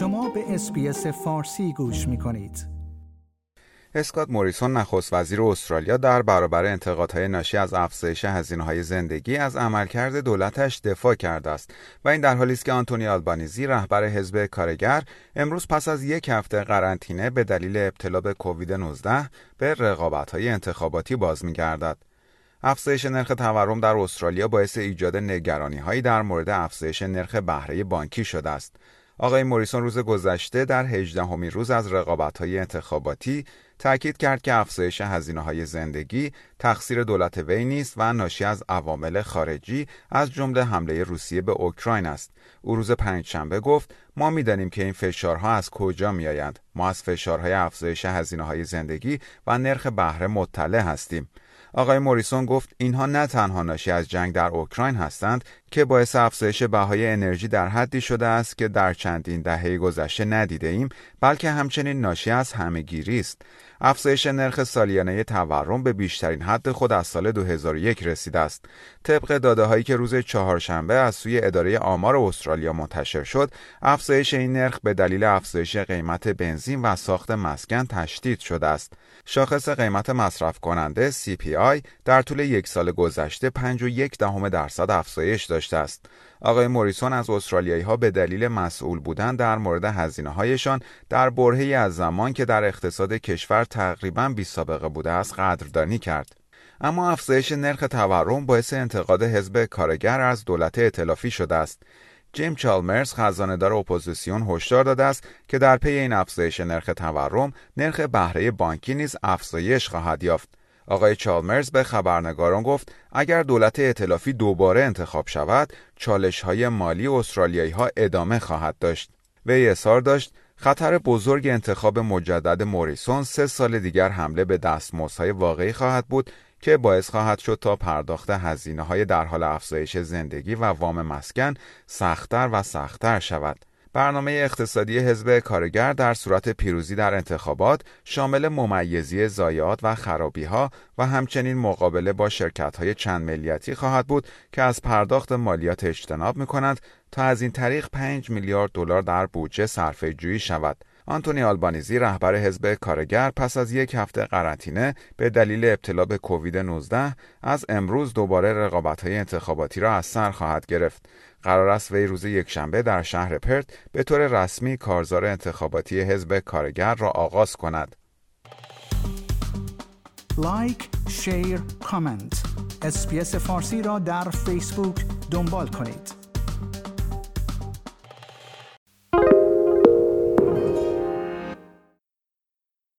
شما به SBS فارسی گوش می کنید. اسکات موریسون نخست وزیر استرالیا در برابر انتقادهای ناشی از افزایش هزینه های زندگی از عملکرد دولتش دفاع کرده است و این در حالی است که آنتونی آلبانیزی رهبر حزب کارگر امروز پس از یک هفته قرنطینه به دلیل ابتلا به کووید 19 به رقابت‌های انتخاباتی باز می‌گردد. افزایش نرخ تورم در استرالیا باعث ایجاد نگرانی هایی در مورد افزایش نرخ بهره بانکی شده است. آقای موریسون روز گذشته در 18 همی روز از رقابت های انتخاباتی تاکید کرد که افزایش هزینه های زندگی تقصیر دولت وی نیست و ناشی از عوامل خارجی از جمله حمله روسیه به اوکراین است. او روز پنجشنبه گفت ما می‌دانیم که این فشارها از کجا میآیند. ما از فشارهای افزایش هزینه های زندگی و نرخ بهره مطلع هستیم. آقای موریسون گفت اینها نه تنها ناشی از جنگ در اوکراین هستند که باعث افزایش بهای انرژی در حدی شده است که در چندین دهه گذشته ندیده ایم بلکه همچنین ناشی از همهگیری است افزایش نرخ سالیانه تورم به بیشترین حد خود از سال 2001 رسیده است. طبق داده هایی که روز چهارشنبه از سوی اداره آمار استرالیا منتشر شد، افزایش این نرخ به دلیل افزایش قیمت بنزین و ساخت مسکن تشدید شده است. شاخص قیمت مصرف کننده CPI در طول یک سال گذشته 5.1 دهم درصد افزایش داشته است. آقای موریسون از استرالیایی ها به دلیل مسئول بودن در مورد هزینه هایشان در برهه‌ای از زمان که در اقتصاد کشور تقریبا بی سابقه بوده است قدردانی کرد. اما افزایش نرخ تورم باعث انتقاد حزب کارگر از دولت ائتلافی شده است. جیم چالمرز خزانه‌دار اپوزیسیون هشدار داده است که در پی این افزایش نرخ تورم نرخ بهره بانکی نیز افزایش خواهد یافت آقای چالمرز به خبرنگاران گفت اگر دولت ائتلافی دوباره انتخاب شود چالش های مالی استرالیایی ها ادامه خواهد داشت وی اظهار داشت خطر بزرگ انتخاب مجدد موریسون سه سال دیگر حمله به دستمزدهای واقعی خواهد بود که باعث خواهد شد تا پرداخت هزینه های در حال افزایش زندگی و وام مسکن سختتر و سختتر شود. برنامه اقتصادی حزب کارگر در صورت پیروزی در انتخابات شامل ممیزی زایات و خرابی ها و همچنین مقابله با شرکت های چند ملیتی خواهد بود که از پرداخت مالیات اجتناب می کنند تا از این طریق 5 میلیارد دلار در بودجه صرفه جویی شود. آنتونی آلبانیزی رهبر حزب کارگر پس از یک هفته قرنطینه به دلیل ابتلا به کووید 19 از امروز دوباره رقابت‌های انتخاباتی را از سر خواهد گرفت. قرار است وی روز یکشنبه در شهر پرت به طور رسمی کارزار انتخاباتی حزب کارگر را آغاز کند. لایک، شیر، کامنت. SBS فارسی را در فیسبوک دنبال کنید.